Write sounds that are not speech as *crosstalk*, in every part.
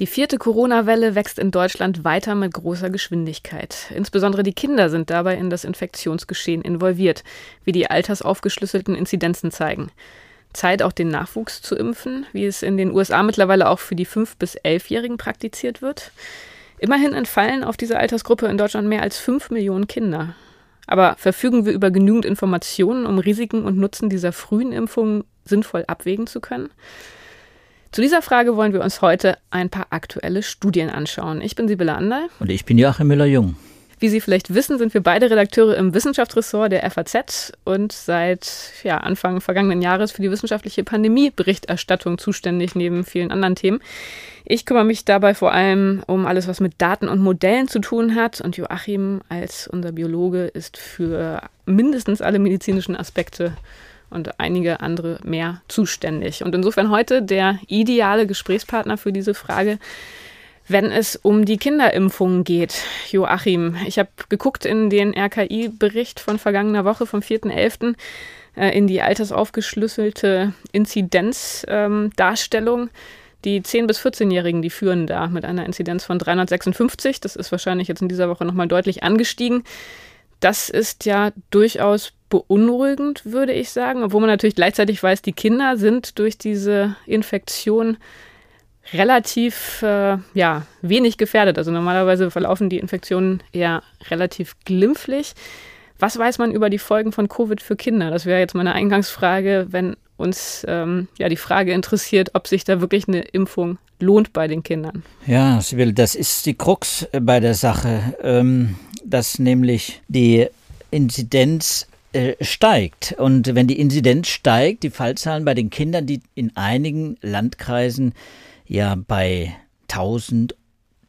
Die vierte Corona-Welle wächst in Deutschland weiter mit großer Geschwindigkeit. Insbesondere die Kinder sind dabei in das Infektionsgeschehen involviert, wie die altersaufgeschlüsselten Inzidenzen zeigen. Zeit, auch den Nachwuchs zu impfen, wie es in den USA mittlerweile auch für die 5- bis 11-Jährigen praktiziert wird. Immerhin entfallen auf diese Altersgruppe in Deutschland mehr als 5 Millionen Kinder. Aber verfügen wir über genügend Informationen, um Risiken und Nutzen dieser frühen Impfungen sinnvoll abwägen zu können? Zu dieser Frage wollen wir uns heute ein paar aktuelle Studien anschauen. Ich bin Sibylle Anderl. Und ich bin Joachim Müller-Jung. Wie Sie vielleicht wissen, sind wir beide Redakteure im Wissenschaftsressort der FAZ und seit ja, Anfang vergangenen Jahres für die wissenschaftliche Pandemieberichterstattung zuständig, neben vielen anderen Themen. Ich kümmere mich dabei vor allem um alles, was mit Daten und Modellen zu tun hat. Und Joachim als unser Biologe ist für mindestens alle medizinischen Aspekte und einige andere mehr zuständig. Und insofern heute der ideale Gesprächspartner für diese Frage, wenn es um die Kinderimpfungen geht. Joachim, ich habe geguckt in den RKI-Bericht von vergangener Woche vom 4.11. Äh, in die altersaufgeschlüsselte Inzidenzdarstellung. Ähm, die 10- bis 14-Jährigen, die führen da mit einer Inzidenz von 356. Das ist wahrscheinlich jetzt in dieser Woche nochmal deutlich angestiegen. Das ist ja durchaus beunruhigend, würde ich sagen, obwohl man natürlich gleichzeitig weiß, die Kinder sind durch diese Infektion relativ äh, ja, wenig gefährdet. Also normalerweise verlaufen die Infektionen eher relativ glimpflich. Was weiß man über die Folgen von Covid für Kinder? Das wäre jetzt meine Eingangsfrage, wenn uns ähm, ja die Frage interessiert, ob sich da wirklich eine Impfung lohnt bei den Kindern. Ja, Sibyl, das ist die Krux bei der Sache, ähm, dass nämlich die Inzidenz äh, steigt. Und wenn die Inzidenz steigt, die Fallzahlen bei den Kindern, die in einigen Landkreisen ja bei 1000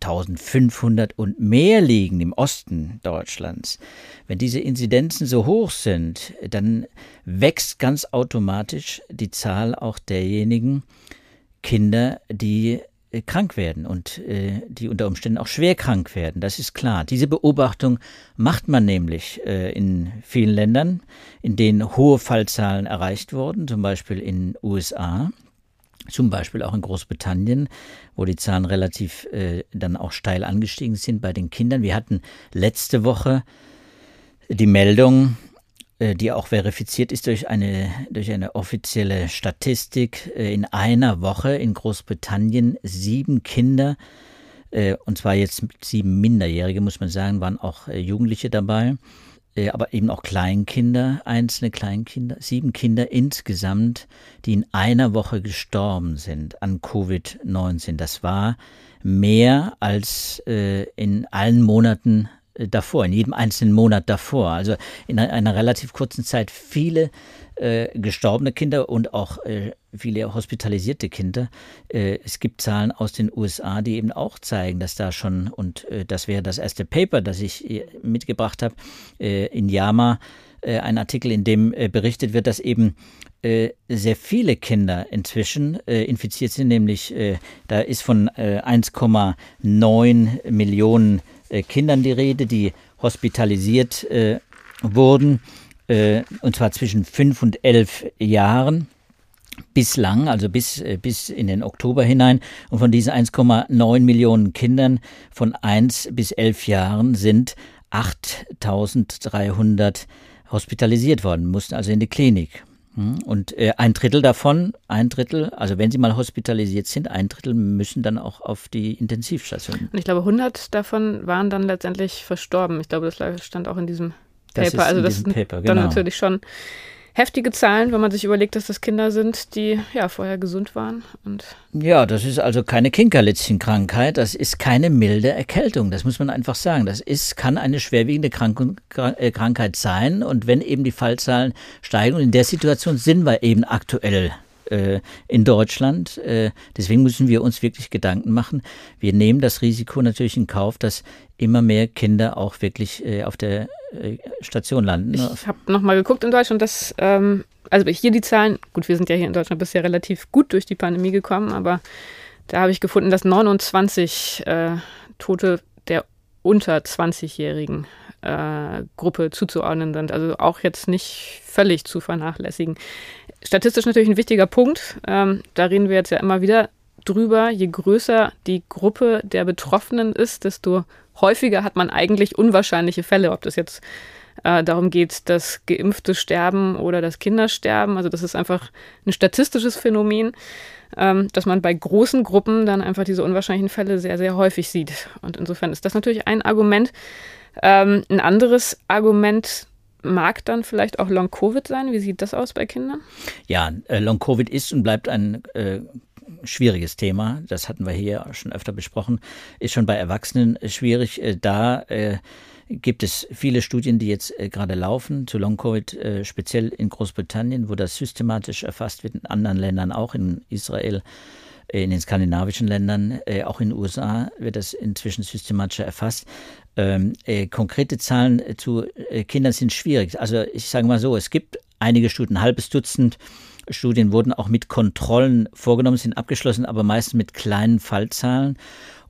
1500 und mehr liegen im Osten Deutschlands, wenn diese Inzidenzen so hoch sind, dann wächst ganz automatisch die Zahl auch derjenigen Kinder, die krank werden und äh, die unter Umständen auch schwer krank werden. Das ist klar. Diese Beobachtung macht man nämlich äh, in vielen Ländern, in denen hohe Fallzahlen erreicht wurden, zum Beispiel in den USA, zum Beispiel auch in Großbritannien, wo die Zahlen relativ äh, dann auch steil angestiegen sind bei den Kindern. Wir hatten letzte Woche die Meldung, äh, die auch verifiziert ist durch eine, durch eine offizielle Statistik. Äh, in einer Woche in Großbritannien sieben Kinder, äh, und zwar jetzt sieben Minderjährige, muss man sagen, waren auch Jugendliche dabei, aber eben auch Kleinkinder, einzelne Kleinkinder, sieben Kinder insgesamt, die in einer Woche gestorben sind an Covid-19. Das war mehr als in allen Monaten äh, davor, in jedem einzelnen Monat davor. Also in einer relativ kurzen Zeit viele äh, gestorbene Kinder und auch äh, viele hospitalisierte Kinder. Äh, es gibt Zahlen aus den USA, die eben auch zeigen, dass da schon, und äh, das wäre das erste Paper, das ich äh, mitgebracht habe, in JAMA, ein Artikel, in dem berichtet wird, dass eben sehr viele Kinder inzwischen infiziert sind, nämlich da ist von 1,9 Millionen äh, Kindern die Rede, die hospitalisiert äh, wurden, äh, und zwar zwischen fünf und elf Jahren bislang, also bis, äh, bis in den Oktober hinein. Und von diesen 1,9 Millionen Kindern von 1 bis 11 Jahren sind 8300 hospitalisiert worden, mussten also in die Klinik. Hm? Und äh, ein Drittel davon, ein Drittel, also wenn sie mal hospitalisiert sind, ein Drittel müssen dann auch auf die Intensivstation. Und ich glaube, 100 davon waren dann letztendlich verstorben. Ich glaube, das stand auch in diesem Paper. Das also das Paper, genau. dann natürlich schon heftige Zahlen, wenn man sich überlegt, dass das Kinder sind, die ja vorher gesund waren. Und ja, das ist also keine Kinkerlitzchenkrankheit, das ist keine milde Erkältung, das muss man einfach sagen. Das ist, kann eine schwerwiegende Krank äh, Krankheit sein und wenn eben die Fallzahlen steigen und in der Situation sind wir eben aktuell äh, in Deutschland. Äh, deswegen müssen wir uns wirklich Gedanken machen. Wir nehmen das Risiko natürlich in Kauf, dass immer mehr Kinder auch wirklich äh, auf der Station landen. Ich habe nochmal geguckt in Deutschland, dass, ähm, also hier die Zahlen, gut, wir sind ja hier in Deutschland bisher relativ gut durch die Pandemie gekommen, aber da habe ich gefunden, dass 29 äh, Tote der unter 20-Jährigen Risikogruppe zuzuordnen sind. Also auch jetzt nicht völlig zu vernachlässigen. Statistisch natürlich ein wichtiger Punkt. Ähm, da reden wir jetzt ja immer wieder drüber. Je größer die Gruppe der Betroffenen ist, desto häufiger hat man eigentlich unwahrscheinliche Fälle, ob das jetzt äh, darum geht, dass Geimpfte sterben oder dass Kinder sterben. Also das ist einfach ein statistisches Phänomen, ähm, dass man bei großen Gruppen dann einfach diese unwahrscheinlichen Fälle sehr, sehr häufig sieht. Und insofern ist das natürlich ein Argument. Ähm, ein anderes Argument mag dann vielleicht auch Long-Covid sein. Wie sieht das aus bei Kindern? Ja, äh, Long-Covid ist und bleibt ein äh, schwieriges Thema. Das hatten wir hier schon öfter besprochen. Ist schon bei Erwachsenen schwierig. Äh, da äh, gibt es viele Studien, die jetzt äh, gerade laufen zu Long-Covid, äh, speziell in Großbritannien, wo das systematisch erfasst wird, in anderen Ländern auch, in Israel, äh, in den skandinavischen Ländern, äh, auch in den USA wird das inzwischen systematisch erfasst. Ähm, äh, konkrete Zahlen zu äh, Kindern sind schwierig. Also ich sage mal so, es gibt einige Studien, ein halbes Dutzend Studien wurden auch mit Kontrollen vorgenommen, sind abgeschlossen, aber meist mit kleinen Fallzahlen.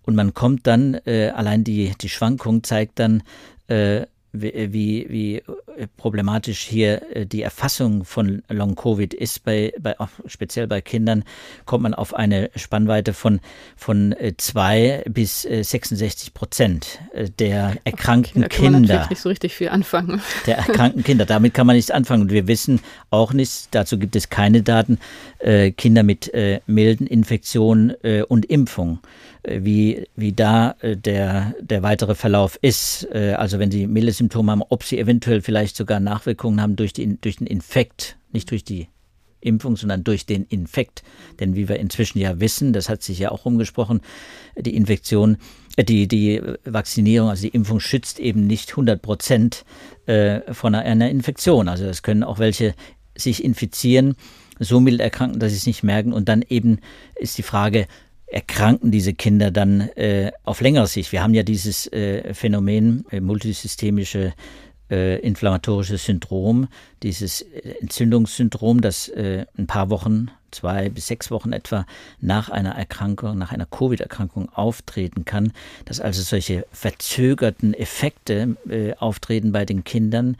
Und man kommt dann, äh, allein die, die Schwankung zeigt dann, äh, wie, wie problematisch hier äh, die Erfassung von Long-Covid ist, bei, bei, auch speziell bei Kindern, kommt man auf eine Spannweite von, von äh, zwei bis 66 Prozent der erkrankten da kann Kinder. Man nicht so richtig viel anfangen. Der erkrankten Kinder, damit kann man nichts anfangen. Und wir wissen auch nicht, dazu gibt es keine Daten, Kinder mit milden Infektionen und Impfung wie, wie da der, der weitere Verlauf ist. Also wenn sie milde Symptome haben, ob sie eventuell vielleicht sogar Nachwirkungen haben durch, die, durch den Infekt, nicht durch die Impfung, sondern durch den Infekt. Denn wie wir inzwischen ja wissen, das hat sich ja auch rumgesprochen, die Infektion, äh, die, die Vaccinierung, also die Impfung schützt eben nicht 100 Prozent äh, von einer Infektion. Also es können auch welche sich infizieren, so mild erkranken, dass sie es nicht merken. Und dann eben ist die Frage, erkranken diese Kinder dann äh, auf längere Sicht. Wir haben ja dieses äh, Phänomen, äh, multisystemische äh, inflammatorisches Syndrom, dieses äh, Entzündungssyndrom, das äh, ein paar Wochen, zwei bis sechs Wochen etwa nach einer Erkrankung, nach einer Covid-Erkrankung auftreten kann, dass also solche verzögerten Effekte auftreten bei den Kindern,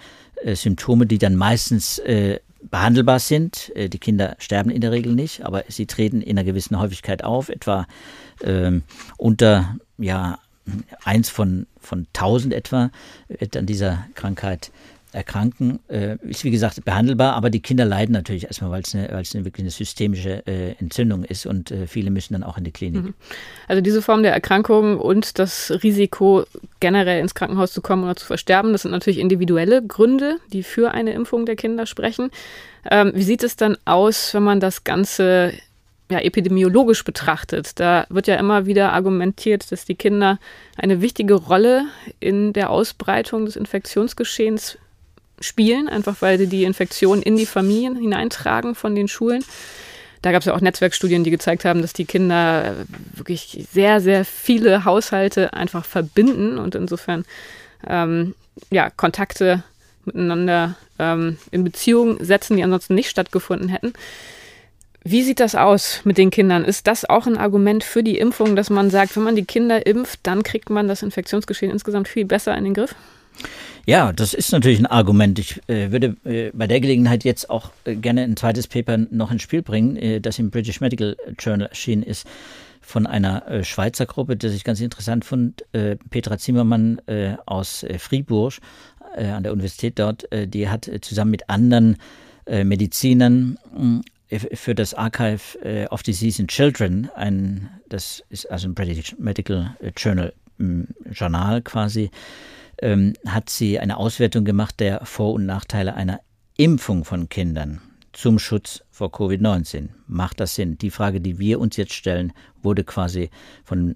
Symptome, die dann meistens äh, behandelbar sind. Äh, die Kinder sterben in der Regel nicht, aber sie treten in einer gewissen Häufigkeit auf, etwa ähm, unter ja, eins von, von tausend etwa wird an dieser Krankheit erkranken. Äh, ist wie gesagt behandelbar, aber die Kinder leiden natürlich erstmal, weil es eine, eine wirklich eine systemische äh, Entzündung ist und äh, viele müssen dann auch in die Klinik. Mhm. Also diese Form der Erkrankung und das Risiko, generell ins Krankenhaus zu kommen oder zu versterben, das sind natürlich individuelle Gründe, die für eine Impfung der Kinder sprechen. Ähm, wie sieht es dann aus, wenn man das Ganze ja, epidemiologisch betrachtet, da wird ja immer wieder argumentiert, dass die Kinder eine wichtige Rolle in der Ausbreitung des Infektionsgeschehens spielen, einfach weil sie die Infektion in die Familien hineintragen von den Schulen. Da gab es ja auch Netzwerkstudien, die gezeigt haben, dass die Kinder wirklich sehr, sehr viele Haushalte einfach verbinden und insofern ähm, ja, Kontakte miteinander ähm, in Beziehung setzen, die ansonsten nicht stattgefunden hätten. Wie sieht das aus mit den Kindern? Ist das auch ein Argument für die Impfung, dass man sagt, wenn man die Kinder impft, dann kriegt man das Infektionsgeschehen insgesamt viel besser in den Griff? Ja, das ist natürlich ein Argument. Ich äh, würde äh, bei der Gelegenheit jetzt auch äh, gerne ein zweites Paper noch ins Spiel bringen, äh, das im British Medical Journal erschienen ist von einer äh, Schweizer Gruppe, das ich ganz interessant fand. Äh, Petra Zimmermann aus Fribourg an der Universität dort, die hat zusammen mit anderen Medizinern für das Archive of Disease in Children, ein, das ist also ein British Medical Journal Journal quasi, ähm, hat sie eine Auswertung gemacht der Vor- und Nachteile einer Impfung von Kindern zum Schutz vor Covid-19. Macht das Sinn? Die Frage, die wir uns jetzt stellen, wurde quasi von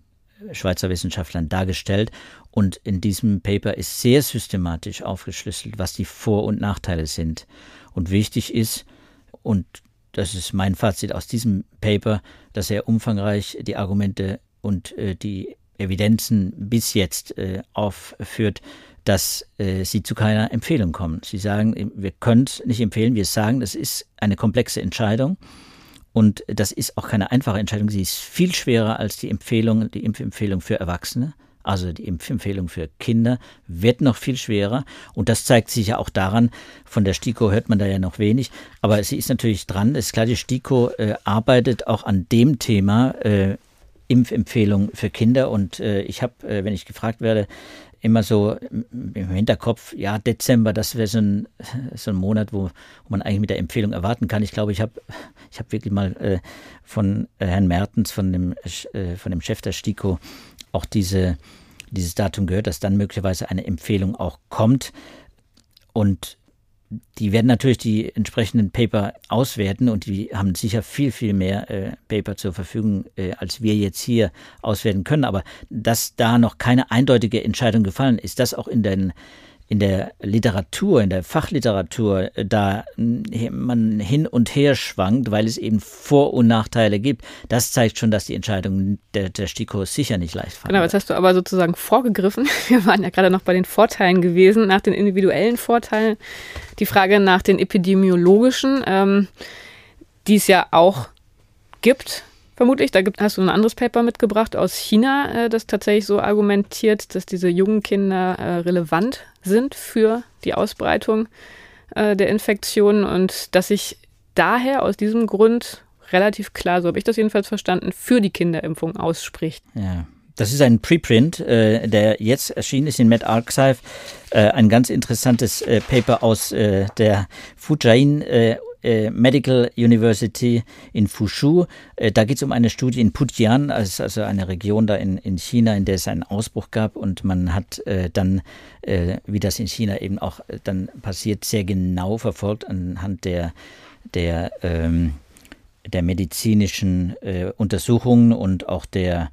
Schweizer Wissenschaftlern dargestellt. Und in diesem Paper ist sehr systematisch aufgeschlüsselt, was die Vor- und Nachteile sind. Und wichtig ist, und das ist mein Fazit aus diesem Paper, dass er umfangreich die Argumente und äh, die Evidenzen bis jetzt äh, aufführt, dass äh, sie zu keiner Empfehlung kommen. Sie sagen, wir können es nicht empfehlen, wir sagen, das ist eine komplexe Entscheidung und das ist auch keine einfache Entscheidung. Sie ist viel schwerer als die Empfehlung, die Impfempfehlung für Erwachsene. also die Impfempfehlung für Kinder, wird noch viel schwerer. Und das zeigt sich ja auch daran, von der STIKO hört man da ja noch wenig, aber sie ist natürlich dran. Es ist klar, die STIKO äh, arbeitet auch an dem Thema äh, Impfempfehlung für Kinder. Und äh, ich habe, äh, wenn ich gefragt werde, immer so im Hinterkopf, ja, Dezember, das wäre so ein, so ein Monat, wo, wo, man eigentlich mit der Empfehlung erwarten kann. Ich glaube, ich habe ich hab wirklich mal äh, von äh, Herrn Mertens, von dem, äh, von dem Chef der STIKO, auch diese, dieses Datum gehört, dass dann möglicherweise eine Empfehlung auch kommt. Und die werden natürlich die entsprechenden Paper auswerten und die haben sicher viel, viel mehr äh, Paper zur Verfügung, äh, als wir jetzt hier auswerten können. Aber dass da noch keine eindeutige Entscheidung gefallen ist, das auch in den in der Literatur, in der Fachliteratur, äh, da man hin und her schwankt, weil es eben Vor- und Nachteile gibt, das zeigt schon, dass die Entscheidung der, der STIKO sicher nicht leicht fallen Genau, jetzt hast du aber sozusagen vorgegriffen. *laughs* Wir waren ja gerade noch bei den Vorteilen gewesen, nach den individuellen Vorteilen. Die Frage nach den epidemiologischen, ähm, die es ja auch gibt vermutlich. Da gibt, hast du ein anderes Paper mitgebracht aus China, äh, das tatsächlich so argumentiert, dass diese jungen Kinder äh, relevant sind für die Ausbreitung äh, der Infektionen und dass sich daher aus diesem Grund relativ klar, so habe ich das jedenfalls verstanden, für die Kinderimpfung ausspricht. Ja. Das ist ein Preprint, äh, der jetzt erschienen ist in MedArchive. Äh, ein ganz interessantes äh, Paper aus äh, der Fujian äh, Medical University in Fushu. Äh, da geht es um eine Studie in Pujian, also, eine Region da in, in China, in der es einen Ausbruch gab und man hat äh, dann, wie das in China eben auch dann passiert, sehr genau verfolgt anhand der, der, ähm, der medizinischen Untersuchungen und auch der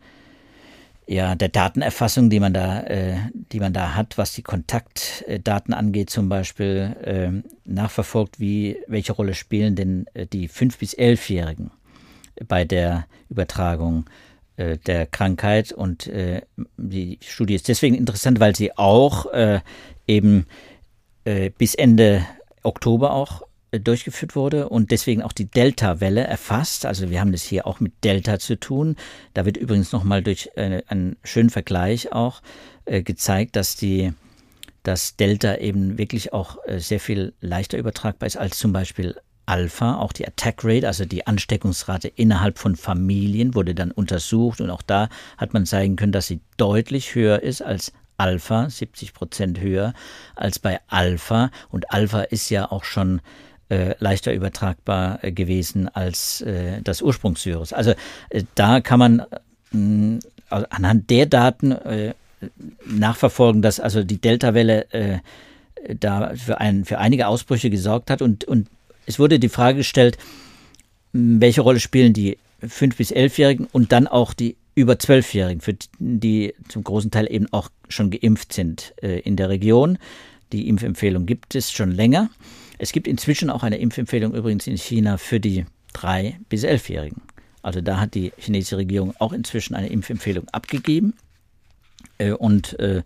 ja, der Datenerfassung, die man da, äh, die man da hat, was die Kontaktdaten angeht, zum Beispiel äh, nachverfolgt, wie welche Rolle spielen denn äh, die fünf bis elfjährigen bei der Übertragung äh, der Krankheit und äh, die Studie ist deswegen interessant, weil sie auch äh, eben äh, bis Ende Oktober auch äh, durchgeführt wurde und deswegen auch die Delta-Welle erfasst. Also wir haben das hier auch mit Delta zu tun. Da wird übrigens nochmal durch eine, einen schönen Vergleich auch äh, gezeigt, dass die dass Delta eben wirklich auch äh, sehr viel leichter übertragbar ist als zum Beispiel Alpha, auch die Attack Rate, also die Ansteckungsrate innerhalb von Familien, wurde dann untersucht und auch da hat man zeigen können, dass sie deutlich höher ist als Alpha, 70 Prozent höher als bei Alpha. Und Alpha ist ja auch schon äh, leichter übertragbar äh, gewesen als äh, das Ursprungsvirus. Also äh, da kann man mh, anhand der Daten äh, nachverfolgen, dass also die Delta-Welle äh, da für, ein, für einige Ausbrüche gesorgt hat und, und es wurde die Frage gestellt, welche Rolle spielen die 5- bis 11-Jährigen und dann auch die über 12-Jährigen, für die zum großen Teil eben auch schon geimpft sind in der Region. Die Impfempfehlung gibt es schon länger. Es gibt inzwischen auch eine Impfempfehlung übrigens in China für die 3- bis 11-Jährigen. Also da hat die chinesische Regierung auch inzwischen eine Impfempfehlung abgegeben. Äh, und äh,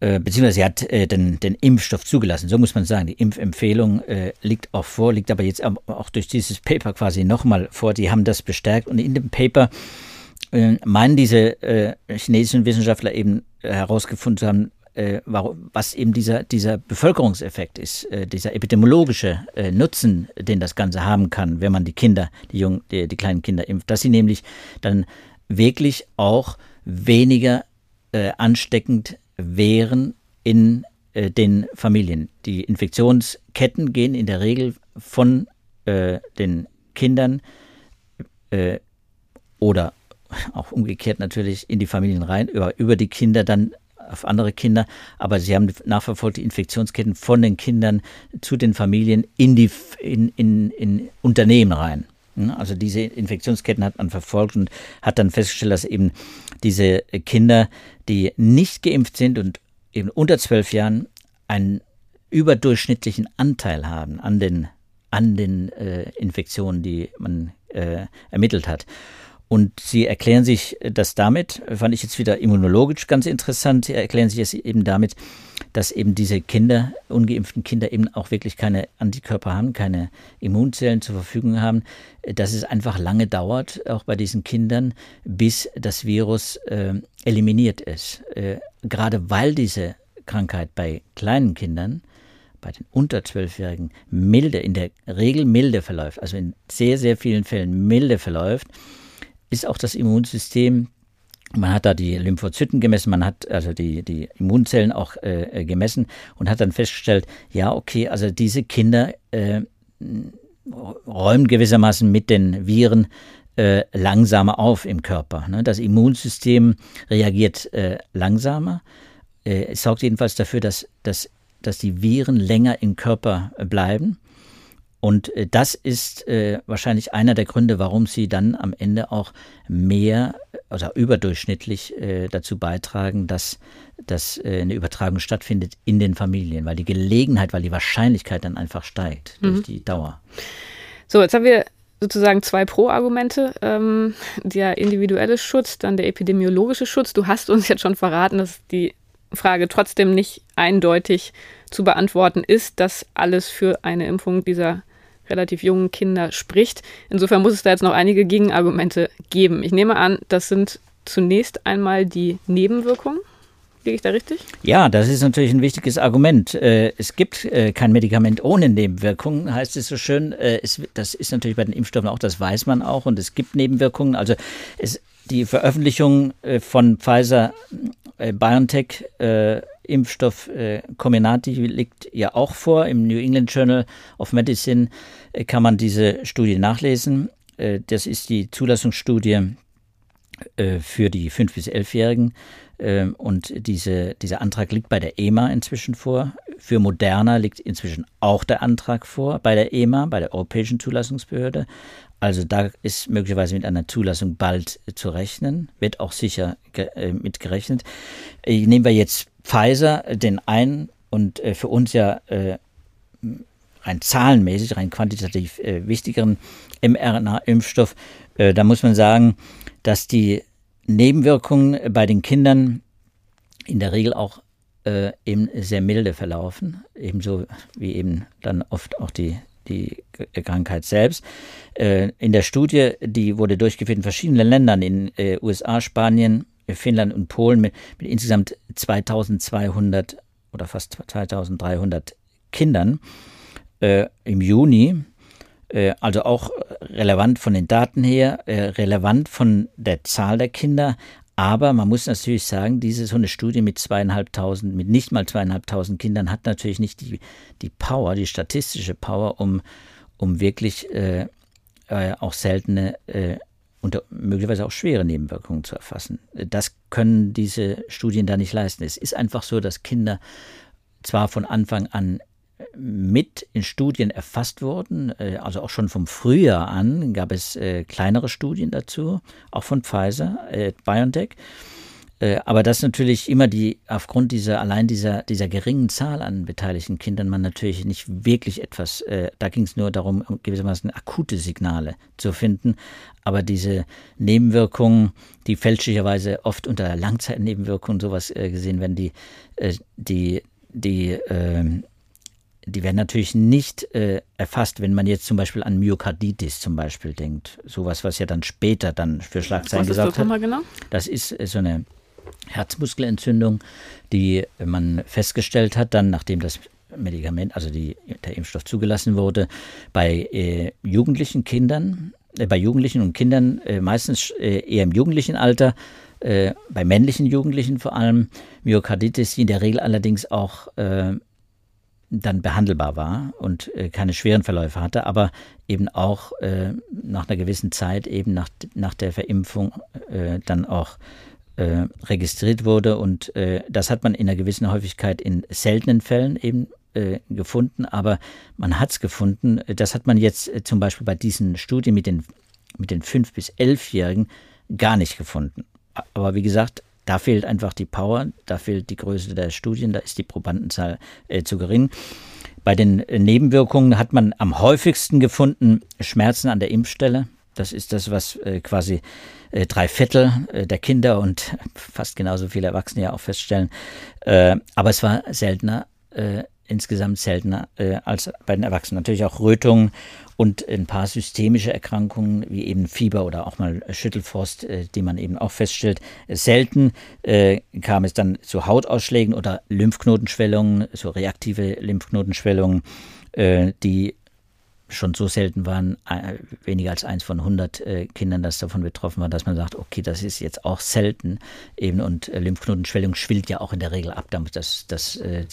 äh, beziehungsweise sie hat äh, den, den, Impfstoff zugelassen, so muss man sagen. Die Impfempfehlung äh, liegt auch vor, liegt aber jetzt auch durch dieses Paper quasi nochmal vor. Die haben das bestärkt und in dem Paper äh, meinen diese chinesischen Wissenschaftler eben herausgefunden zu haben, äh, was eben dieser, dieser Bevölkerungseffekt ist, äh, dieser epidemiologische äh, Nutzen, den das Ganze haben kann, wenn man die Kinder, die jungen, die, die kleinen Kinder impft, dass sie nämlich dann wirklich auch weniger äh, ansteckend wären in äh, den Familien. Die Infektionsketten gehen in der Regel von äh, den Kindern oder auch umgekehrt natürlich in die Familien rein, über, über die Kinder dann auf andere Kinder, aber sie haben nachverfolgt die Infektionsketten von den Kindern zu den Familien in die in, in, in Unternehmen rein. Also diese Infektionsketten hat man verfolgt und hat dann festgestellt, dass eben diese Kinder, die nicht geimpft sind und eben unter zwölf Jahren einen überdurchschnittlichen Anteil haben an den, an den äh, Infektionen, die man äh, ermittelt hat. Und sie erklären sich das damit, fand ich jetzt wieder immunologisch ganz interessant, sie erklären sich es eben damit, dass eben diese Kinder, ungeimpften Kinder eben auch wirklich keine Antikörper haben, keine Immunzellen zur Verfügung haben, dass es einfach lange dauert, auch bei diesen Kindern, bis das Virus äh, eliminiert ist. Äh, gerade weil diese Krankheit bei kleinen Kindern bei den unter Zwölfjährigen milde, in der Regel milde verläuft, also in sehr, sehr vielen Fällen milde verläuft, ist auch das Immunsystem man hat da die Lymphozyten gemessen, man hat also die, die Immunzellen auch äh, gemessen und hat dann festgestellt, ja, okay, also diese Kinder äh, räumen gewissermaßen mit den Viren äh, langsamer auf im Körper. Ne? Das Immunsystem reagiert äh, langsamer. Äh, es sorgt jedenfalls dafür, dass, dass, dass die Viren länger im Körper bleiben. Und äh, das ist äh, wahrscheinlich einer der Gründe, warum sie dann am Ende auch mehr oder überdurchschnittlich äh, dazu beitragen, dass, dass äh, eine Übertragung stattfindet in den Familien, weil die Gelegenheit, weil die Wahrscheinlichkeit dann einfach steigt mhm. durch die Dauer. So, jetzt haben wir sozusagen zwei Pro-Argumente. Ähm, der individuelle Schutz, dann der epidemiologische Schutz. Du hast uns jetzt schon verraten, dass die Frage trotzdem nicht eindeutig zu beantworten ist, dass alles für eine Impfung dieser relativ jungen Kinder spricht. Insofern muss es da jetzt noch einige Gegenargumente geben. Ich nehme an, das sind zunächst einmal die Nebenwirkungen. Liege ich da richtig? Ja, das ist natürlich ein wichtiges Argument. Äh, es gibt äh, kein Medikament ohne Nebenwirkungen, heißt es so schön. Äh, das ist natürlich bei den Impfstoffen auch, das weiß man auch. Und es gibt Nebenwirkungen. Also es, die Veröffentlichung von Pfizer BioNTech Impfstoff äh, Comirnaty liegt ja auch vor. Im New England Journal of Medicine äh, kann man diese Studie nachlesen. Äh, das ist die Zulassungsstudie äh, für die 5- bis 11-Jährigen. Ähm, und diese, dieser Antrag liegt bei der EMA inzwischen vor. Für Moderna liegt inzwischen auch der Antrag vor bei der EMA, bei der Europäischen Zulassungsbehörde. Also da ist möglicherweise mit einer Zulassung bald zu rechnen, wird auch sicher äh, mit gerechnet. Äh, nehmen wir jetzt Pfizer, den einen und äh, für uns ja äh, rein zahlenmäßig, rein quantitativ äh, wichtigeren mRNA-Impfstoff. Äh, da muss man sagen, dass die Nebenwirkungen bei den Kindern in der Regel auch äh, eben sehr milde verlaufen, ebenso wie eben dann oft auch die, die Krankheit selbst. Äh, in der Studie, die wurde durchgeführt in verschiedenen Ländern, in äh, USA, Spanien, Finnland und Polen mit, mit insgesamt 2200 oder fast 2300 Kindern äh, im Juni. Äh, also auch relevant von den Daten her, äh, relevant von der Zahl der Kinder. Aber man muss natürlich sagen, diese so eine Studie mit zweieinhalbtausend, mit nicht mal zweieinhalbtausend Kindern hat natürlich nicht die, die Power, die statistische Power, um, um wirklich äh, äh auch seltene äh, und möglicherweise auch schwere Nebenwirkungen zu erfassen. Das können diese Studien da nicht leisten. Es ist einfach so, dass Kinder zwar von Anfang an mit in Studien erfasst wurden, äh, also auch schon vom Frühjahr an gab es äh, kleinere Studien dazu, auch von Pfizer, äh, BioNTech. Aber dass natürlich immer die, aufgrund dieser, allein dieser, dieser geringen Zahl an beteiligten Kindern man natürlich nicht wirklich etwas, da ging es nur darum, gewissermaßen akute Signale zu finden. Aber diese Nebenwirkungen, die fälschlicherweise oft unter Langzeitnebenwirkungen sowas gesehen werden, die, die, die, äh, die werden natürlich nicht äh, erfasst, wenn man jetzt zum Beispiel an Myokarditis zum Beispiel denkt. Sowas, was ja dann später dann für Schlagzeilen gesagt hat. Genau? Das ist so eine Herzmuskelentzündung, die man festgestellt hat, dann nachdem das Medikament, also die, der Impfstoff zugelassen wurde, bei äh, jugendlichen Kindern, äh, bei Jugendlichen und Kindern, äh, meistens äh, eher im jugendlichen Alter, äh, bei männlichen Jugendlichen vor allem, Myokarditis, die in der Regel allerdings auch äh, dann behandelbar war und keine schweren Verläufe hatte, aber eben auch nach einer gewissen Zeit, eben nach, nach der Verimpfung, dann auch äh, registriert wurde. Und äh, das hat man in einer gewissen Häufigkeit in seltenen Fällen eben äh, gefunden, aber man hat es gefunden. Das hat man jetzt äh, zum Beispiel bei diesen Studien mit den, mit den 5- bis 11-Jährigen gar nicht gefunden. Aber wie gesagt, da fehlt einfach die Power, da fehlt die Größe der Studien, da ist die Probandenzahl äh, zu gering. Bei den äh, Nebenwirkungen hat man am häufigsten gefunden Schmerzen an der Impfstelle, Das ist das, was äh, quasi äh, drei Viertel äh, der Kinder und *laughs* fast genauso viele Erwachsene ja auch feststellen. Äh, aber es war seltener, äh, insgesamt seltener äh, als bei den Erwachsenen. Natürlich auch Rötungen und ein paar systemische Erkrankungen wie eben Fieber oder auch mal Schüttelfrost, die man eben auch feststellt. Selten kam es dann zu Hautausschlägen oder Lymphknotenschwellungen, so reaktive Lymphknotenschwellungen, die schon so selten waren, äh, weniger als eins von 100 äh, Kindern, das davon betroffen war, dass man sagt, okay, das ist jetzt auch selten eben und äh, Lymphknotenschwellung schwillt ja auch in der Regel ab, das, das, äh,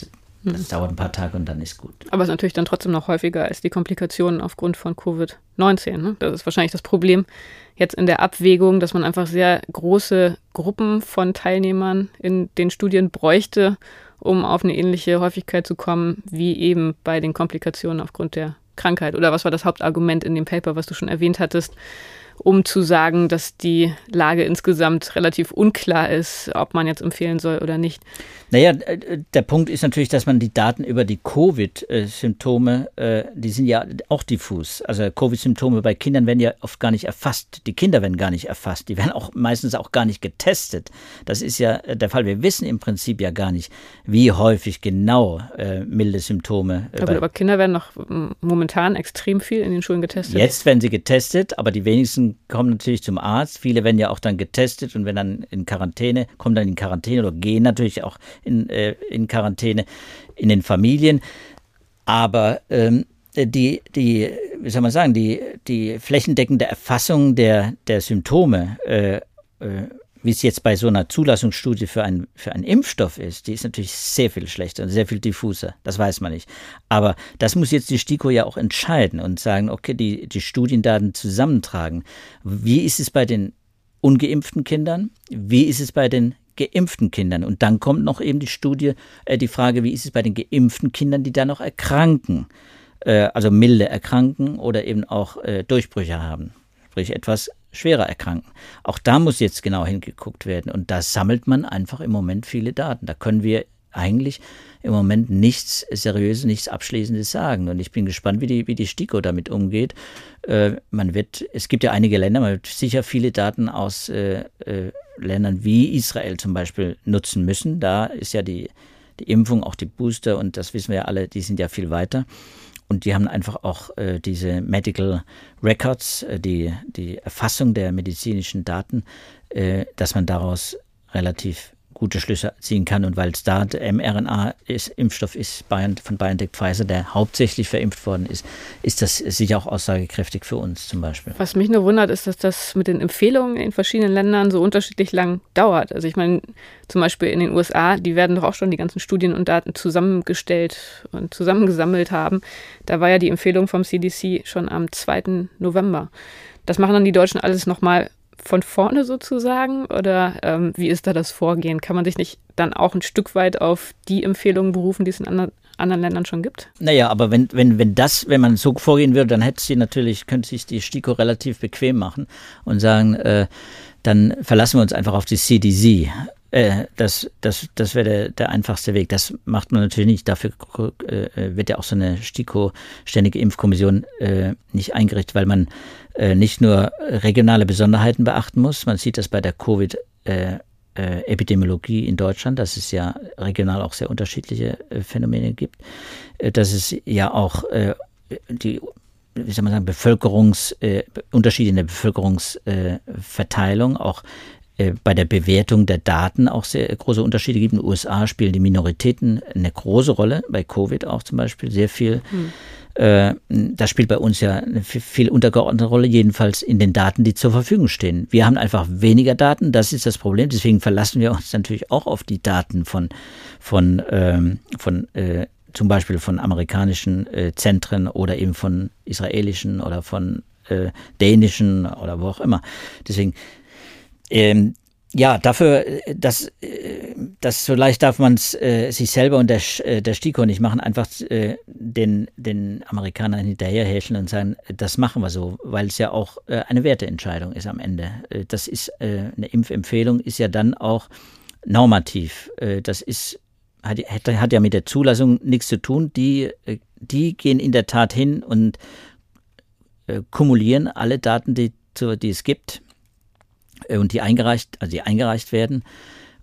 das mhm. dauert ein paar Tage und dann ist gut. Aber es ist natürlich dann trotzdem noch häufiger als die Komplikationen aufgrund von Covid-19. Ne? Das ist wahrscheinlich das Problem jetzt in der Abwägung, dass man einfach sehr große Gruppen von Teilnehmern in den Studien bräuchte, um auf eine ähnliche Häufigkeit zu kommen, wie eben bei den Komplikationen aufgrund der Krankheit? Oder was war das Hauptargument in dem Paper, was du schon erwähnt hattest, um zu sagen, dass die Lage insgesamt relativ unklar ist, ob man jetzt empfehlen soll oder nicht? Naja, äh, der Punkt ist natürlich, dass man die Daten über die Covid-Symptome, äh, die sind ja auch diffus. Also Covid-Symptome bei Kindern werden ja oft gar nicht erfasst. Die Kinder werden gar nicht erfasst. Die *laughs* werden auch meistens auch gar nicht getestet. Das ist ja der Fall. Wir wissen im Prinzip ja gar nicht, wie häufig genau äh, milde Symptome. Äh, aber, aber Kinder werden noch momentan extrem viel in den Schulen getestet. Jetzt werden sie getestet, aber die wenigsten kommen natürlich zum Arzt. Viele werden ja auch dann getestet und wenn dann in Quarantäne, kommen dann in Quarantäne oder gehen natürlich auch in, äh, in Quarantäne in den Familien. Aber ähm, die, die, wie soll man sagen, die, die flächendeckende Erfassung der, der Symptome, äh, äh, wie es jetzt bei so einer Zulassungsstudie für, ein, für einen Impfstoff ist, die ist natürlich sehr viel schlechter und sehr viel diffuser. Das weiß man nicht. Aber das muss jetzt die STIKO ja auch entscheiden und sagen, okay, die, die Studiendaten zusammentragen. Wie ist es bei den ungeimpften Kindern? Wie ist es bei den geimpften Kindern. Und dann kommt noch eben die Studie, äh, die Frage, wie ist es bei den geimpften Kindern, die da noch erkranken, äh, also milde erkranken oder eben auch äh, Durchbrüche haben, sprich etwas schwerer erkranken. Auch da muss jetzt genau hingeguckt werden. Und da sammelt man einfach im Moment viele Daten. Da können wir eigentlich im Moment nichts Seriöses, nichts Abschließendes sagen. Und ich bin gespannt, wie die, wie die STIKO damit umgeht. Äh, man wird, es gibt ja einige Länder, man wird sicher viele Daten aus äh, äh, Ländern wie Israel zum Beispiel nutzen müssen. Da ist ja die, die Impfung, auch die Booster, und das wissen wir ja alle, die sind ja viel weiter. Und die haben einfach auch äh, diese Medical Records, äh, die, die Erfassung der medizinischen Daten, äh, dass man daraus relativ gute Schlüsse ziehen kann. Und weil es da mRNA-Impfstoff ist, von BioNTech Pfizer, der hauptsächlich verimpft worden ist, ist das sicher auch aussagekräftig für uns zum Beispiel. Was mich nur wundert, ist, dass das mit den Empfehlungen in verschiedenen Ländern so unterschiedlich lang dauert. Also ich meine, zum Beispiel in den USA, die werden doch auch schon die ganzen Studien und Daten zusammengestellt und zusammengesammelt haben. Da war ja die Empfehlung vom CDC schon am 2. November. Das machen dann die Deutschen alles nochmal von vorne sozusagen? Oder ähm, wie ist da das Vorgehen? Kann man sich nicht dann auch ein Stück weit auf die Empfehlungen berufen, die es in anderen, anderen Ländern schon gibt? Naja, aber wenn, wenn, wenn das, wenn man so vorgehen würde, dann hätte sie natürlich, könnte sich die STIKO relativ bequem machen und sagen, äh, dann verlassen wir uns einfach auf die CDC. Äh, das das, das wäre der, der einfachste Weg. Das macht man natürlich nicht. Dafür äh, wird ja auch so eine STIKO, Ständige Impfkommission, äh, nicht eingerichtet, weil man äh, nicht nur regionale Besonderheiten beachten muss. Man sieht das bei der Covid- äh, äh, Epidemiologie in Deutschland, dass es ja regional auch sehr unterschiedliche Phänomene gibt, dass es ja auch die wie soll man sagen, Bevölkerungs, Unterschiede in der Bevölkerungsverteilung, auch bei der Bewertung der Daten auch sehr große Unterschiede gibt. In den USA spielen die Minoritäten eine große Rolle, bei Covid auch zum Beispiel sehr viel. Hm. Äh, das spielt bei uns ja eine viel untergeordnete Rolle, jedenfalls in den Daten, die zur Verfügung stehen. Wir haben einfach weniger Daten, das ist das Problem. Deswegen verlassen wir uns natürlich auch auf die Daten von, von, ähm, von äh, zum Beispiel von amerikanischen äh, Zentren oder eben von israelischen oder von äh, dänischen oder wo auch immer. Deswegen ähm, ja, dafür, äh, das, äh, so leicht darf man es äh, sich selber und der, äh, der STIKO nicht machen, einfach äh, den, den Amerikanern hinterherhäschen und sagen, das machen wir so, weil es ja auch äh, eine Werteentscheidung ist am Ende. Das ist eine Impfempfehlung, ist ja dann auch normativ. Das ist, hat, hat ja mit der Zulassung nichts zu tun. Die, die gehen in der Tat hin und kumulieren alle Daten, die die es gibt und die eingereicht, also die eingereicht werden.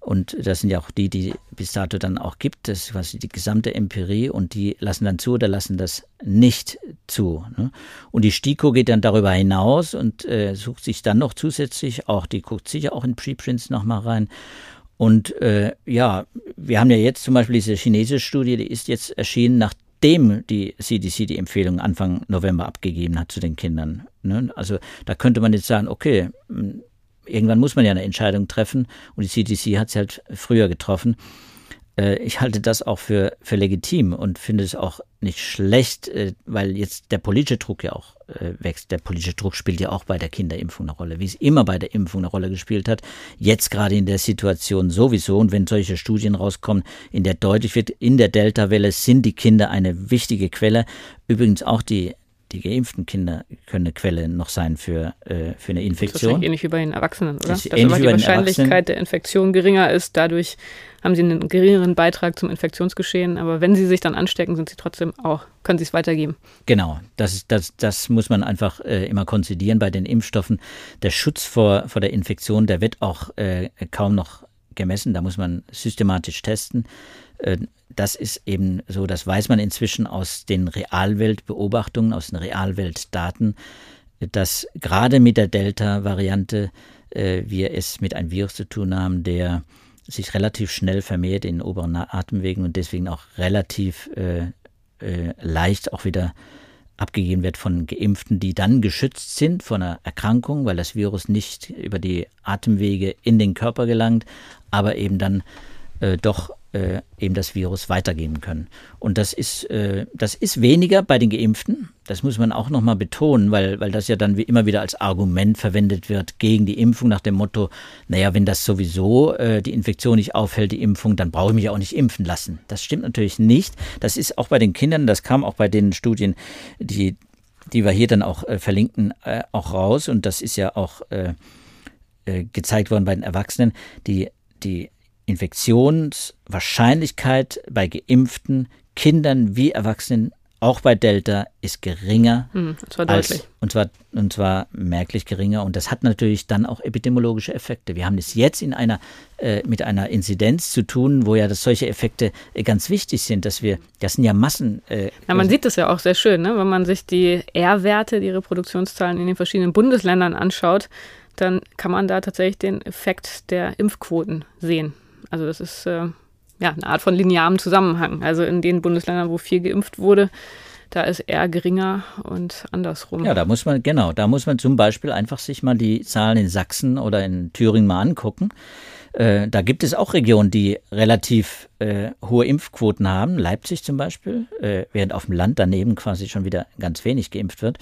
Und das sind ja auch die, die bis dato dann auch gibt. Das ist quasi die gesamte Empirie und die lassen dann zu oder lassen das nicht zu. Ne? Und die STIKO geht dann darüber hinaus und äh, sucht sich dann noch zusätzlich auch, die guckt sicher auch in Preprints nochmal rein. Und äh, ja, wir haben ja jetzt zum Beispiel diese chinesische Studie, die ist jetzt erschienen, nachdem die CDC die Empfehlung Anfang November abgegeben hat zu den Kindern. Ne? Also da könnte man jetzt sagen, okay, irgendwann muss man ja eine Entscheidung treffen und die CDC hat es halt früher getroffen. Äh, ich halte das auch für, für legitim und finde es auch nicht schlecht, äh, weil jetzt der politische Druck ja auch äh, wächst. Der politische Druck spielt ja auch bei der Kinderimpfung eine Rolle, wie es immer bei der Impfung eine Rolle gespielt hat. Jetzt gerade in der Situation sowieso und wenn solche Studien rauskommen, in der deutlich wird, in der Delta-Welle sind die Kinder eine wichtige Quelle. Übrigens auch die die geimpften Kinder können eine Quelle noch sein für, äh, für eine Infektion. Das ist ähnlich wie bei den Erwachsenen, oder? Das Dass aber die Wahrscheinlichkeit der Infektion geringer ist. Dadurch haben sie einen geringeren Beitrag zum Infektionsgeschehen. Aber wenn sie sich dann anstecken, sind sie trotzdem auch, können sie es weitergeben. Genau, das, das, das muss man einfach äh, immer konzidieren bei den Impfstoffen. Der Schutz vor, vor der Infektion, der wird auch äh, kaum noch gemessen. Da muss man systematisch testen. Äh, das ist eben so, das weiß man inzwischen aus den Realweltbeobachtungen, aus den Realweltdaten, dass gerade mit der Delta-Variante äh, wir es mit einem Virus zu tun haben, der sich relativ schnell vermehrt in den oberen Atemwegen und deswegen auch relativ äh, äh, leicht auch wieder abgegeben wird von Geimpften, die dann geschützt sind von einer Erkrankung, weil das Virus nicht über die Atemwege in den Körper gelangt, aber eben dann äh, doch äh, eben das Virus weitergeben können. Und das ist, äh, das ist weniger bei den Geimpften. Das muss man auch nochmal betonen, weil, weil das ja dann wie immer wieder als Argument verwendet wird gegen die Impfung nach dem Motto, naja, wenn das sowieso äh, die Infektion nicht aufhält, die Impfung, dann brauche ich mich auch nicht impfen lassen. Das stimmt natürlich nicht. Das ist auch bei den Kindern, das kam auch bei den Studien, die, die wir hier dann auch äh, verlinken, äh, auch raus. Und das ist ja auch äh, gezeigt worden bei den Erwachsenen. Die, die Infektionswahrscheinlichkeit bei geimpften Kindern wie Erwachsenen, auch bei Delta, ist geringer. Und zwar deutlich. Als, und, zwar, und zwar merklich geringer. Und das hat natürlich dann auch epidemiologische Effekte. Wir haben es jetzt in einer, äh, mit einer Inzidenz zu tun, wo ja das solche Effekte äh, ganz wichtig sind, dass wir, das sind ja Massen. Äh, ja, man sieht das ja auch sehr schön, ne? wenn man sich die R-Werte, die Reproduktionszahlen in den verschiedenen Bundesländern anschaut, dann kann man da tatsächlich den Effekt der Impfquoten sehen. Also das ist äh, ja eine Art von linearem Zusammenhang. Also in den Bundesländern, wo viel geimpft wurde, da ist er geringer und andersrum. Ja, da muss man, genau, da muss man zum Beispiel einfach sich mal die Zahlen in Sachsen oder in Thüringen mal angucken. Äh, da gibt es auch Regionen, die relativ äh, hohe Impfquoten haben, Leipzig zum Beispiel, äh, während auf dem Land daneben quasi schon wieder ganz wenig geimpft wird.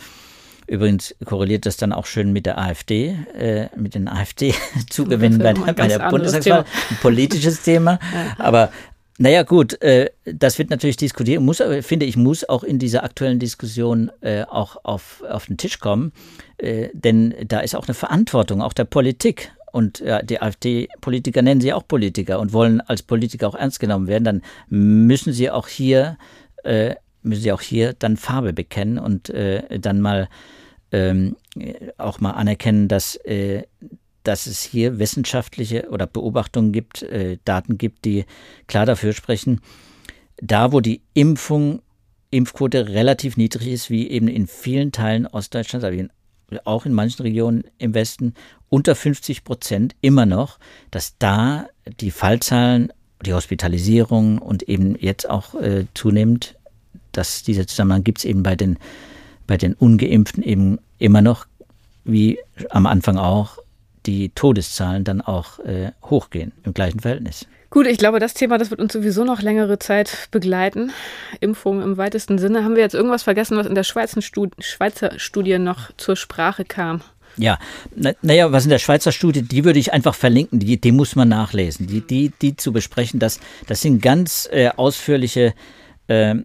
Übrigens korreliert das dann auch schön mit der AfD, äh, mit den AfD-Zugewinnen *laughs* bei, bei der Bundestagswahl. Ein politisches Thema. *laughs* Aber naja, gut, äh, das wird natürlich diskutiert, muss, finde ich, muss auch in dieser aktuellen Diskussion äh, auch auf, auf den Tisch kommen, äh, denn da ist auch eine Verantwortung, auch der Politik. Und ja, die AfD-Politiker nennen sie auch Politiker und wollen als Politiker auch ernst genommen werden, dann müssen sie auch hier, äh, müssen sie auch hier dann Farbe bekennen und äh, dann mal ähm, auch mal anerkennen, dass, äh, dass es hier wissenschaftliche oder Beobachtungen gibt, äh, Daten gibt, die klar dafür sprechen, da wo die Impfung, Impfquote relativ niedrig ist, wie eben in vielen Teilen Ostdeutschlands, aber in, auch in manchen Regionen im Westen, unter 50 Prozent immer noch, dass da die Fallzahlen, die Hospitalisierung und eben jetzt auch äh, zunehmend, dass dieser Zusammenhang gibt es eben bei den bei den ungeimpften eben immer noch, wie am Anfang auch, die Todeszahlen dann auch äh, hochgehen im gleichen Verhältnis. Gut, ich glaube, das Thema, das wird uns sowieso noch längere Zeit begleiten. Impfung im weitesten Sinne. Haben wir jetzt irgendwas vergessen, was in der Schweizer Studie, Schweizer Studie noch zur Sprache kam? Ja, naja, na was in der Schweizer Studie, die würde ich einfach verlinken, die, die muss man nachlesen. Die, die, die zu besprechen, das, das sind ganz äh, ausführliche äh,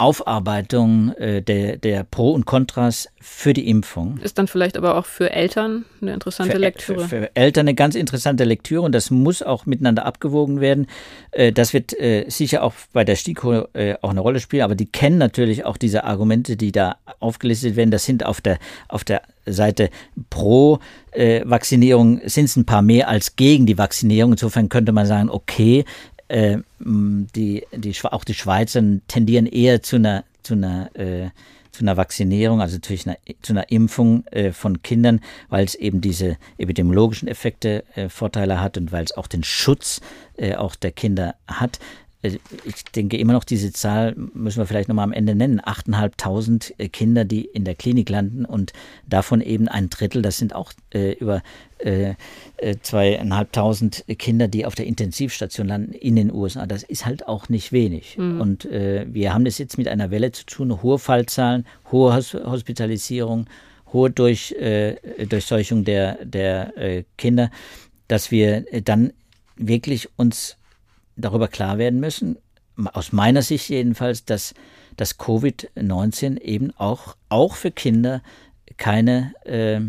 Aufarbeitung äh, der, der Pro und Kontras für die Impfung. Ist dann vielleicht aber auch für Eltern eine interessante für, Lektüre. Für, für, Eltern eine ganz interessante Lektüre und das muss auch miteinander abgewogen werden. Äh, das wird äh, sicher auch bei der STIKO äh, auch eine Rolle spielen, aber die kennen natürlich auch diese Argumente, die da aufgelistet werden. Das sind auf der, auf der Seite pro äh, Vaccinierung sind es ein paar mehr als gegen die Vaccinierung. Insofern könnte man sagen, okay, äh, die, die, auch die Schweizer tendieren eher zu einer, zu einer, äh, zu einer Vaccinierung, also zu einer, zu einer Impfung äh, von Kindern, weil es eben diese epidemiologischen Effekte äh, Vorteile hat und weil es auch den Schutz äh, auch der Kinder hat. Äh, ich denke immer noch, diese Zahl müssen wir vielleicht nochmal am Ende nennen. 8.500 äh, Kinder, die in der Klinik landen und davon eben ein Drittel, das sind auch äh, über äh, äh zweieinhalbtausend Kinder, die auf der Intensivstation landen in den USA. Das ist halt auch nicht wenig. Mhm. Und äh, wir haben es jetzt mit einer Welle zu tun, hohe Fallzahlen, hohe Hospitalisierung, hohe Durch, äh, Durchseuchung der, der äh, Kinder, dass wir dann wirklich uns darüber klar werden müssen, aus meiner Sicht jedenfalls, dass dass Covid-19 eben auch, auch für Kinder keine, äh,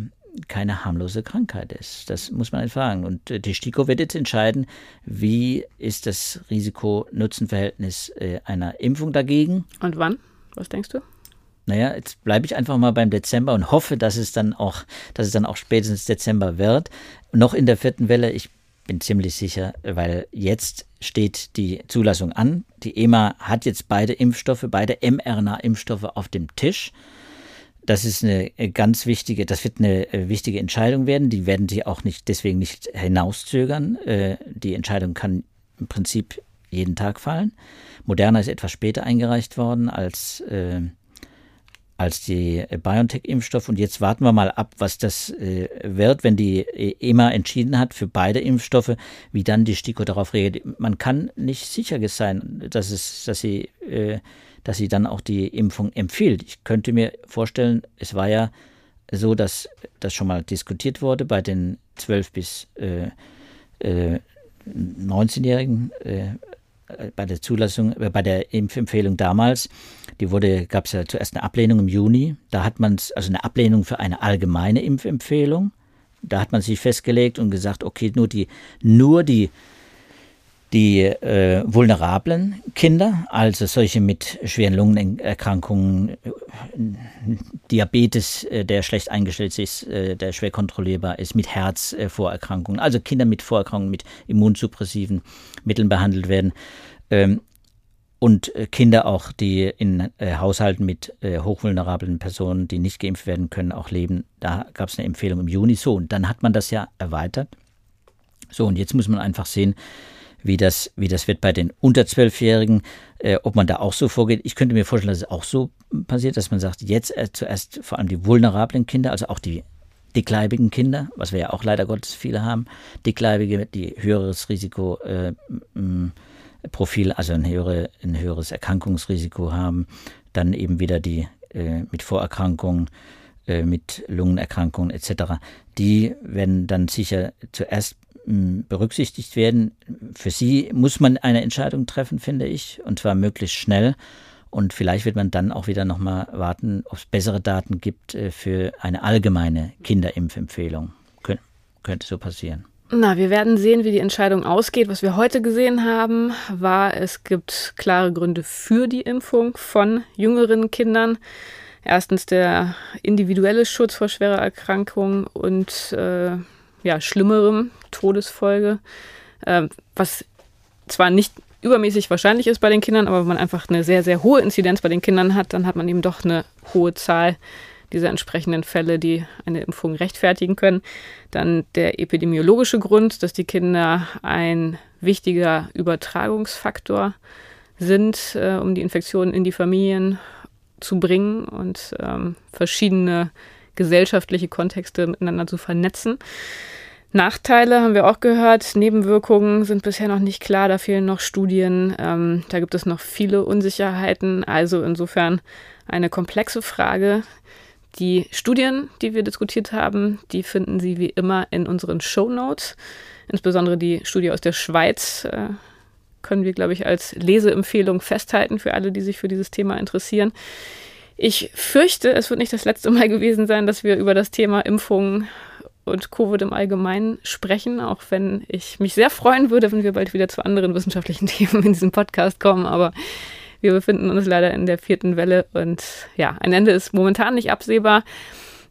keine harmlose Krankheit ist. Das muss man sagen. Und äh, die STIKO wird jetzt entscheiden, wie ist das Risiko-Nutzen-Verhältnis äh, einer Impfung dagegen. Und wann? Was denkst du? Naja, jetzt bleibe ich einfach mal beim Dezember und hoffe, dass es dann auch, dass es dann auch spätestens Dezember wird. Noch in der vierten Welle, ich bin ziemlich sicher, weil jetzt steht die Zulassung an. Die EMA hat jetzt beide Impfstoffe, beide mRNA-Impfstoffe auf dem Tisch. Das ist eine ganz wichtige, das wird eine äh, wichtige Entscheidung werden. Die werden sie auch nicht deswegen nicht hinauszögern. Äh, die Entscheidung kann im Prinzip jeden Tag fallen. Moderna ist etwas später eingereicht worden als äh, als die äh, BioNTech-Impfstoff. Und jetzt warten wir mal ab, was das äh, wird, wenn die äh, EMA entschieden hat für beide Impfstoffe, wie dann die STIKO darauf reagiert. Man kann nicht sicher sein, dass, es, dass, sie, äh, dass sie dann auch die Impfung empfiehlt. Ich könnte mir vorstellen, es war ja so, dass das schon mal diskutiert wurde bei den 12 bis 19-Jährigen äh, äh, bei der Zulassung, äh, bei der Impfempfehlung damals, die wurde, gab es ja zuerst eine Ablehnung im Juni. Da hat man es, also eine Ablehnung für eine allgemeine Impfempfehlung. Da hat man sich festgelegt und gesagt, okay, nur die, nur die die äh, vulnerablen Kinder, also solche mit schweren Lungenerkrankungen, Diabetes, äh, der schlecht eingestellt ist, äh, der schwer kontrollierbar ist, mit Herzvorerkrankungen, also Kinder mit Vorerkrankungen mit immunsuppressiven Mitteln behandelt werden. Ähm, und äh, Kinder auch, die in äh, Haushalten mit äh, hochvulnerablen Personen, die nicht geimpft werden können, auch leben. Da gab es eine Empfehlung im Juni. So, und dann hat man das ja erweitert. So, und jetzt muss man einfach sehen, wie das, wie das wird bei den unter Zwölfjährigen, äh, ob man da auch so vorgeht. Ich könnte mir vorstellen, dass es auch so passiert, dass man sagt, jetzt zuerst vor allem die vulnerablen Kinder, also auch die dickleibigen Kinder, was wir ja auch leider Gottes viele haben, dickleibige, die höheres Risikoprofil, äh, also ein, höhere, ein höheres Erkrankungsrisiko haben, dann eben wieder die äh, mit Vorerkrankungen, äh, mit Lungenerkrankungen etc., die werden dann sicher zuerst berücksichtigt werden. Für sie muss man eine Entscheidung treffen, finde ich, und zwar möglichst schnell. Und vielleicht wird man dann auch wieder nochmal warten, ob es bessere Daten gibt äh, für eine allgemeine Kinderimpfempfehlung. Kön könnte so passieren. Na, wir werden sehen, wie die Entscheidung ausgeht. Was wir heute gesehen haben, war, es gibt klare Gründe für die Impfung von jüngeren Kindern. Erstens der individuelle Schutz vor schwerer Erkrankung und äh, ja, schlimmerem Todesfolge, äh, was zwar nicht übermäßig wahrscheinlich ist bei den Kindern, aber wenn man einfach eine sehr, sehr hohe Inzidenz bei den Kindern hat, dann hat man eben doch eine hohe Zahl dieser entsprechenden Fälle, die eine Impfung rechtfertigen können. Dann der epidemiologische Grund, dass die Kinder ein wichtiger Übertragungsfaktor sind, äh, um die Infektionen in die Familien zu bringen und ähm, verschiedene gesellschaftliche Kontexte miteinander zu vernetzen. Nachteile haben wir auch gehört. Nebenwirkungen sind bisher noch nicht klar. Da fehlen noch Studien. Ähm, da gibt es noch viele Unsicherheiten. Also insofern eine komplexe Frage. Die Studien, die wir diskutiert haben, die finden Sie wie immer in unseren Show Notes. Insbesondere die Studie aus der Schweiz äh, können wir, glaube ich, als Leseempfehlung festhalten für alle, die sich für dieses Thema interessieren. Ich fürchte, es wird nicht das letzte Mal gewesen sein, dass wir über das Thema Impfungen und Covid im Allgemeinen sprechen, auch wenn ich mich sehr freuen würde, wenn wir bald wieder zu anderen wissenschaftlichen *laughs* Themen in diesem Podcast kommen. Aber wir befinden uns leider in der vierten Welle und ja, ein Ende ist momentan nicht absehbar.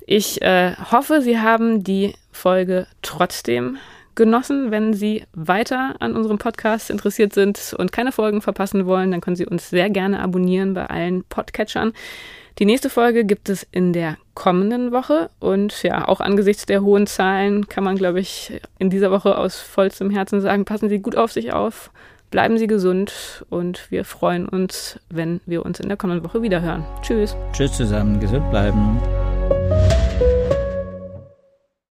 Ich äh, hoffe, Sie haben die Folge trotzdem genossen. Wenn Sie weiter an unserem Podcast interessiert sind und keine Folgen verpassen wollen, dann können Sie uns sehr gerne abonnieren bei allen Podcatchern. Die nächste Folge gibt es in der kommenden Woche und ja, auch angesichts der hohen Zahlen kann man, glaube ich, in dieser Woche aus vollstem Herzen sagen, passen Sie gut auf sich auf, bleiben Sie gesund und wir freuen uns, wenn wir uns in der kommenden Woche wieder hören. Tschüss. Tschüss zusammen, gesund bleiben.